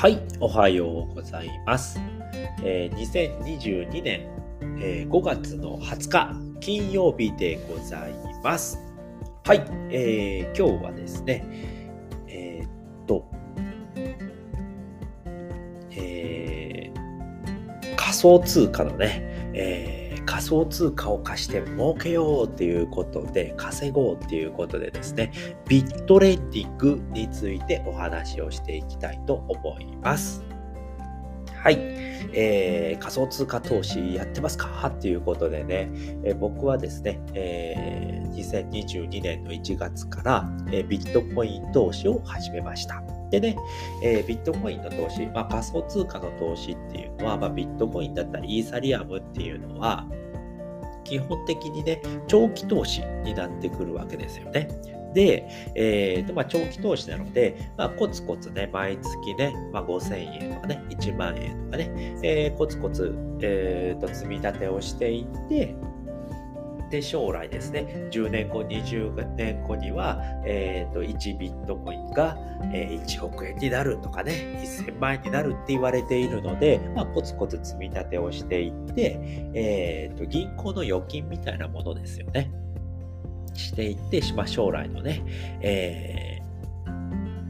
はい、おはようございます。えー2022年、えー5月の20日金曜日でございます。はい、えー今日はですね、えーっと、えー仮想通貨のね、えー仮想通貨を貸して儲けようっていうことで、稼ごうっていうことでですね、ビットレンディングについてお話をしていきたいと思います。はい。えー仮想通貨投資やってますか？っていうことでね、えー僕はですね、えー2022年の1月から、えービットコイン投資を始めました。でね、えービットコインの投資、まあ、仮想通貨の投資っていうのは、まあ、ビットコインだったりイーサリアムっていうのは、基本的にね、長期投資になってくるわけですよね。で、えーとまあ、長期投資なので、まあ、コツコツね、毎月ね、まあ、5000円とかね、1万円とかね、えーコツコツ、えーと積み立てをしていって、で、将来ですね、10年後、20年後には、えーと1ビットコインが、えー1億円になるとかね、1000万円になるって言われているので、まあ、コツコツ積み立てをしていって、えーと銀行の預金みたいなものですよね。していって、まあ、将来のね、えー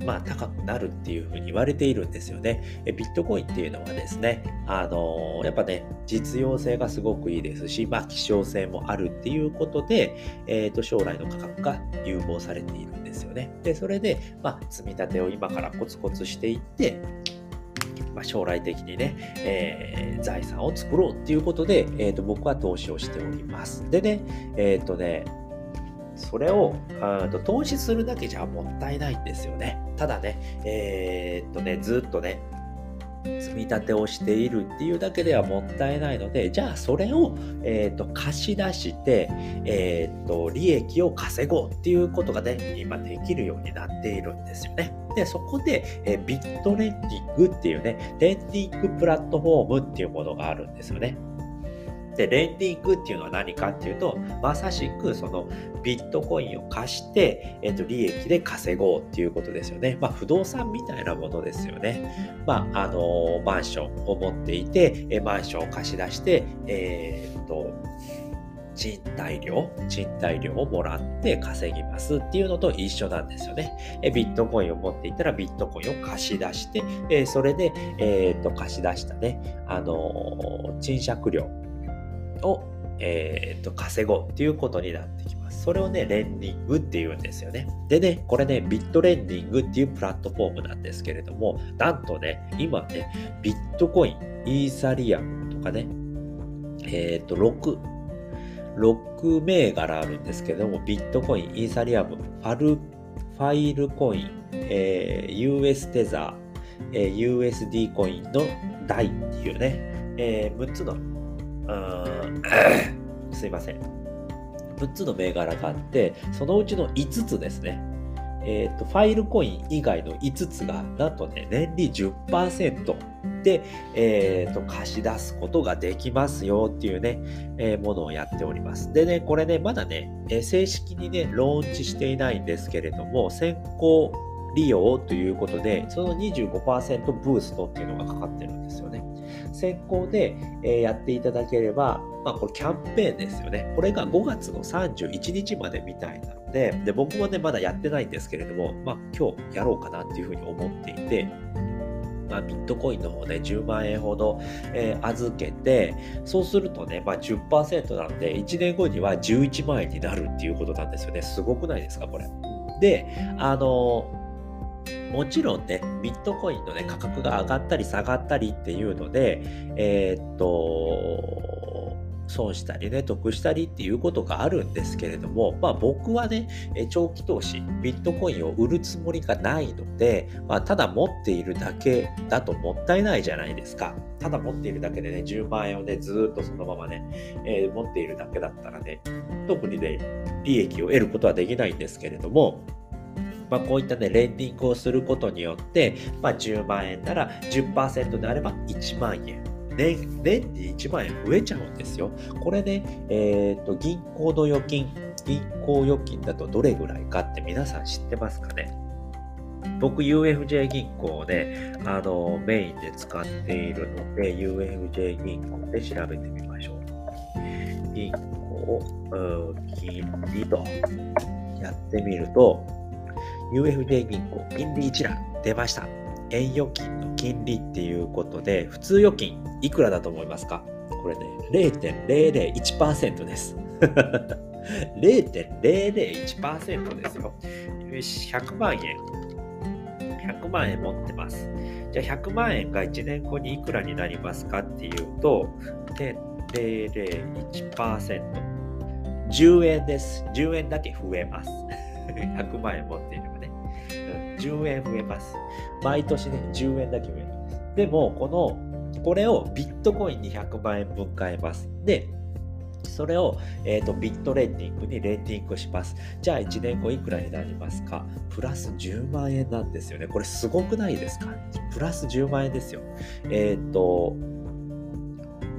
まあ、高くなるっていうふうに言われているんですよね。ビットコインっていうのはですね、あのやっぱね、実用性がすごくいいですし、まあ、希少性もあるっていうことで、えーと、将来の価格が有望されているんですよね。で、それで、まあ、積み立てを今からコツコツしていって、まあ、将来的にね、えー財産を作ろうっていうことで、えーと、僕は投資をしております。でね、えっ、とね、それをと投資するだけじゃもったいないんですよね。ただね、えーっとね、ずっとね、積み立てをしているっていうだけではもったいないので、じゃあそれを、えーっと貸し出して、えーっと利益を稼ごうっていうことがね、今できるようになっているんですよね。で、そこで、えービットレンディングっていうね、レンディングプラットフォームっていうものがあるんですよね。で、レンディングっていうのは何かっていうと、まさしくそのビットコインを貸して、えっと、利益で稼ごうっていうことですよね。まあ、不動産みたいなものですよね。まあ、あのマンションを持っていて、えマンションを貸し出して、えーっと、賃貸料賃貸料をもらって稼ぎますっていうのと一緒なんですよね。えビットコインを持っていたらビットコインを貸し出して、えそれで、えーっと、貸し出したね、あの賃借料を、えー、と稼ごうっていうことになってきます。それをね、レンディングって言うんですよね。でね、これね、ビットレンディングっていうプラットフォームなんですけれども、なんとね、今ね、ビットコイン、イーサリアムとかね、えっ、と、6、6銘柄あるんですけども、ビットコイン、イーサリアム、ファル、ファイルコイン、えー US テザー、えー USD コインの台っていうね、え6つのすいません。6つの銘柄があって、そのうちの5つですね。えっ、と、ファイルコイン以外の5つが、なんとね、年利10%で、えっ、と、貸し出すことができますよっていうね、えーものをやっております。でね、これね、まだね、え正式にね、ローンチしていないんですけれども、先行利用ということで、その25%ブーストっていうのがかかってるんですよ。先行で、えやっていただければ、まあ、これキャンペーンですよね。これが5月の31日までみたいなので、で僕もね、まだやってないんですけれども、まあ、今日やろうかなっていうふうに思っていて、まあ、ビットコインの方で10万円ほど、えー預けて、そうするとね、まあ、10%なんで、1年後には11万円になるっていうことなんですよね。すごくないですか、これ。で、あのもちろんね、ビットコインのね、価格が上がったり下がったりっていうので、えーっと、損したりね、得したりっていうことがあるんですけれども、まあ僕はね、長期投資、ビットコインを売るつもりがないので、まあただ持っているだけだともったいないじゃないですか。ただ持っているだけでね、10万円をね、ずっとそのままね、えー持っているだけだったらね、特にね、利益を得ることはできないんですけれども、まあ、こういったね、レンディングをすることによって、まあ、10万円なら10%であれば1万円。年年に1万円増えちゃうんですよ。これね、えっ、と、銀行の預金、銀行預金だとどれぐらいかって皆さん知ってますかね？僕 UFJ 銀行をね、あの、メインで使っているので、UFJ 銀行で調べてみましょう。銀行、金利とやってみると、UFJ 銀行、金利一覧出ました。円預金の金利っていうことで、普通預金いくらだと思いますか？これね、0.001%です。0.001%ですよ。100万円。100万円持ってます。じゃあ100万円が1年後にいくらになりますかっていうと、0.001%。10円です。10円だけ増えます。100万円持っていればね。10円増えます。毎年ね、10円だけ増えるんです。でも、この、これをビットコインに100万円分買えます。で、それを、えーと、ビットレンディングにレンディングします。じゃあ1年後いくらになりますか？プラス10万円なんですよね。これすごくないですか？プラス10万円ですよ。えっ、ー、と、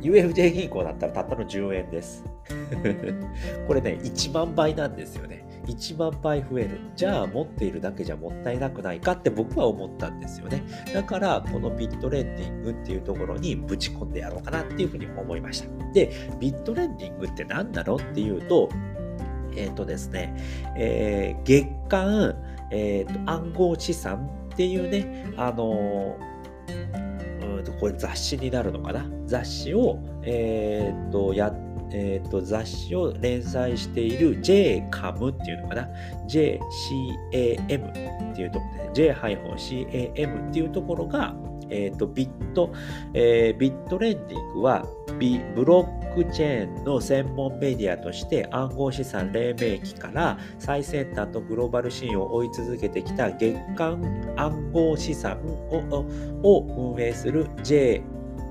UFJ 銀行だったらたったの10円です。これね、1万倍なんですよね。1万倍増える。じゃあ持っているだけじゃもったいなくないかって僕は思ったんですよね。だからこのビットレンディングっていうところにぶち込んでやろうかなっていうふうに思いました。で、ビットレンディングって何だろうっていうと、えっ、ー、とですね、えー、月間、えーと、暗号資産っていうね、あのうんとこれ雑誌になるのかな？雑誌を、えーとやってえーと、雑誌を連載している JCAM っていうのかな？JCAM っていうところで J-CAM っていうところが、えーと、ビット、えー、ビットレンディングはビブロックチェーンの専門メディアとして暗号資産黎明期から最先端とグローバルシーンを追い続けてきた月間暗号資産を運営する J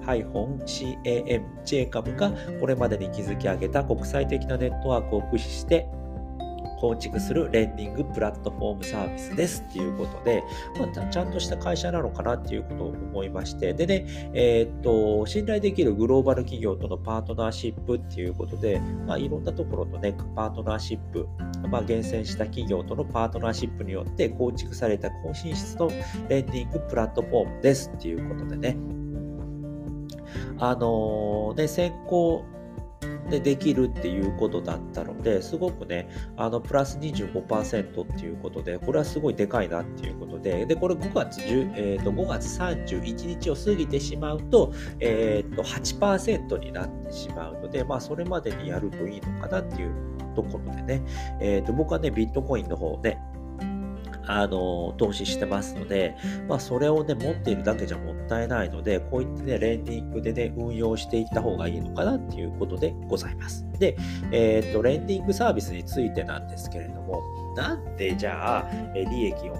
CAM、JCAM がこれまでに築き上げた国際的なネットワークを駆使して構築するレンディングプラットフォームサービスですっていうことで、まあ、ちゃんとした会社なのかなっていうことを思いまして、でね、えー、っと、信頼できるグローバル企業とのパートナーシップっていうことで、まあ、いろんなところとね、パートナーシップ、まあ、厳選した企業とのパートナーシップによって構築された高品質のレンディングプラットフォームですっていうことでね、あのね、先行でできるっていうことだったので、すごくね、あの、プラス25%っていうことで、これはすごいでかいなっていうことで、で、これ5月10、えー、と5月31日を過ぎてしまうと、えっ、ー、と、8%になってしまうので、まあ、それまでにやるといいのかなっていうところでね、え、ー、と、僕はね、ビットコインの方ね、あの、投資してますので、まあ、それをね、持っているだけじゃもったいないので、こういってね、レンディングでね、運用していった方がいいのかなっていうことでございます。で、えっ、と、レンディングサービスについてなんですけれども、なんでじゃあ、え利益を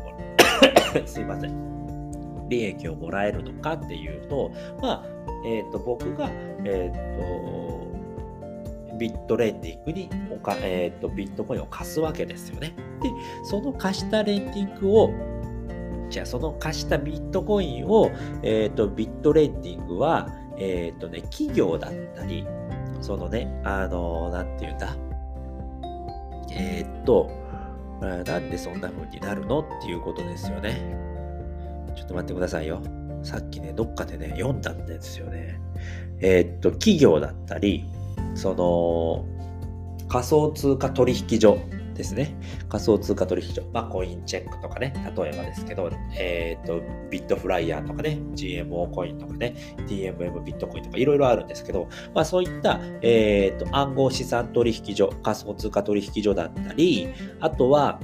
すいません。利益をもらえるのかっていうと、まあ、えっ、ー、と、僕が、えっ、と、ビットレンディングにおか、えーと、ビットコインを貸すわけですよね。で、その貸したレンディングを、じゃあその貸したビットコインを、えっ、ー、と、ビットレンディングは、えっ、ー、とね、企業だったり、そのね、あのー、なんていうんだ、えっと、なんでそんな風になるのっていうことですよね。ちょっと待ってくださいよ。さっきね、どっかでね、読んだんですよね。えー、っと、企業だったり、その仮想通貨取引所ですね。仮想通貨取引所。まあ、コインチェックとかね、例えばですけど、えっ、ー、と、ビットフライヤーとかね、GMO コインとかね、DMM ビットコインとかいろいろあるんですけど、まあ、そういった、えっ、ー、と、暗号資産取引所、仮想通貨取引所だったり、あとは、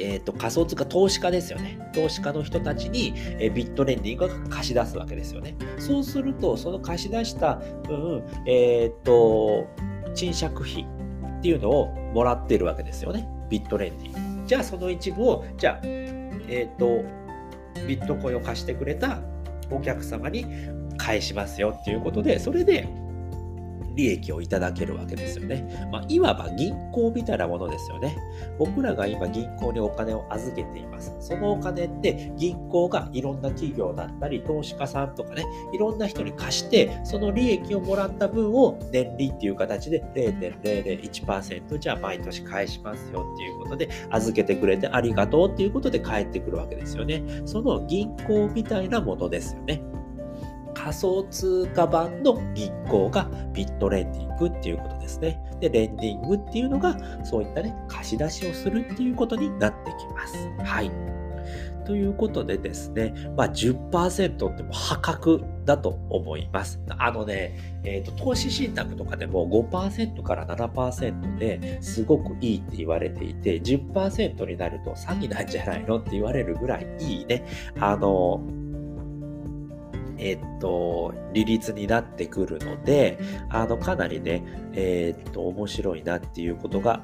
えーと、仮想通貨投資家ですよね。投資家の人たちに、えー、ビットレンディングが貸し出すわけですよね。そうすると、その貸し出した分、えっ、ー、と、賃借費っていうのをもらってるわけですよね。ビットレンディング。じゃあ、その一部を、じゃあ、えっ、ー、と、ビットコインを貸してくれたお客様に返しますよっていうことで、それで、利益をいただけるわけですよね。まあ、いわば銀行みたいなものですよね。僕らが今銀行にお金を預けています。そのお金って銀行がいろんな企業だったり、投資家さんとかね、いろんな人に貸して、その利益をもらった分を年利っていう形で0.001%じゃあ毎年返しますよっていうことで、預けてくれてありがとうっていうことで返ってくるわけですよね。その銀行みたいなものですよね。仮想通貨版の銀行がビットレンディングっていうことですね。で、レンディングっていうのが、そういったね、貸し出しをするっていうことになってきます。はい。ということでですね、まあ10%っても破格だと思います。あのね、えっ、ー、と、投資信託とかでも5%から7%ですごくいいって言われていて、10%になると詐欺なんじゃないのって言われるぐらいいいね、あの、えっと、利率になってくるので、あの、かなりね、えっと、面白いなっていうことが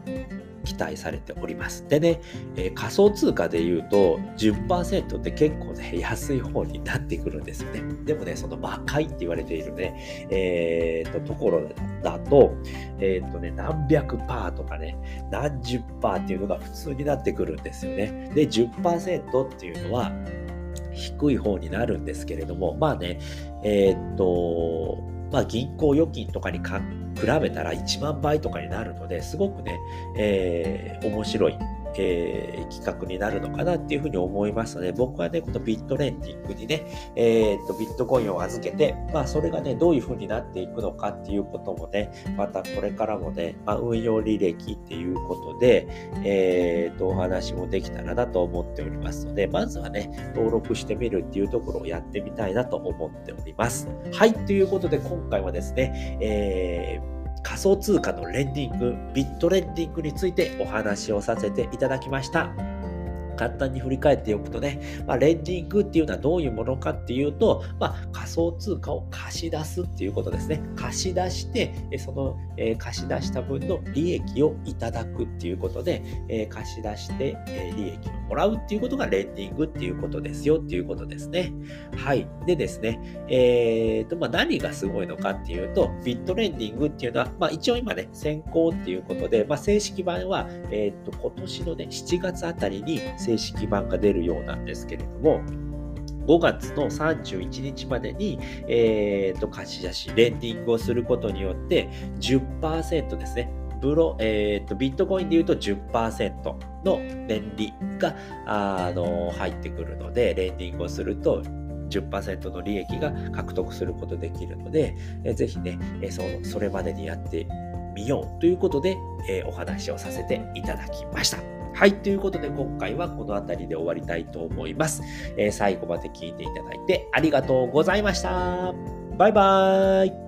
期待されております。でね、えー、仮想通貨で言うと10%って結構ね、安い方になってくるんですよね。でもね、その魔界って言われているね、えー、と、ところだと、えっ、とね、何百パーとかね、何十パーっていうのが普通になってくるんですよね。で、10%っていうのは、低い方になるんですけれども、まあね、えー、っと、まあ銀行預金とかに比べたら1万倍とかになるので、すごくね、えー、面白いえー、企画になるのかなっていうふうに思いますので、僕はね、このビットレンディングにね、えー、っと、ビットコインを預けて、まあ、それがね、どういうふうになっていくのかっていうこともね、またこれからもね、まあ、運用履歴っていうことで、えー、っと、お話もできたらなと思っておりますので、まずはね、登録してみるっていうところをやってみたいなと思っております。はい、ということで今回はですね、えー仮想通貨のレンディング、ビットレンディングについてお話をさせていただきました。簡単に振り返っておくとね、まあ、レンディングっていうのはどういうものかっていうと、まあ、仮想通貨を貸し出すっていうことですね。貸し出して、その、え、貸し出した分の利益をいただくっていうことで、え、貸し出して、え、利益をもらうっていうことがレンディングっていうことですよっていうことですね。はい。でですね、えーと、まあ、何がすごいのかっていうと、ビットレンディングっていうのは、まあ、一応今ね、先行っていうことで、まあ、正式版は、えーと、今年のね、7月あたりに正式版が出るようなんですけれども、5月の31日までに、えーと、貸し出し、レンディングをすることによって10%ですね。ブロ、えーと、ビットコインで言うと10%の年利があの入ってくるので、レンディングをすると10%の利益が獲得することできるので、えー、ぜひね、えー、そそれまでにやってみようということで、えー、お話をさせていただきました。はい。ということで、今回はこの辺りで終わりたいと思います。えー、最後まで聞いていただいてありがとうございました。バイバーイ。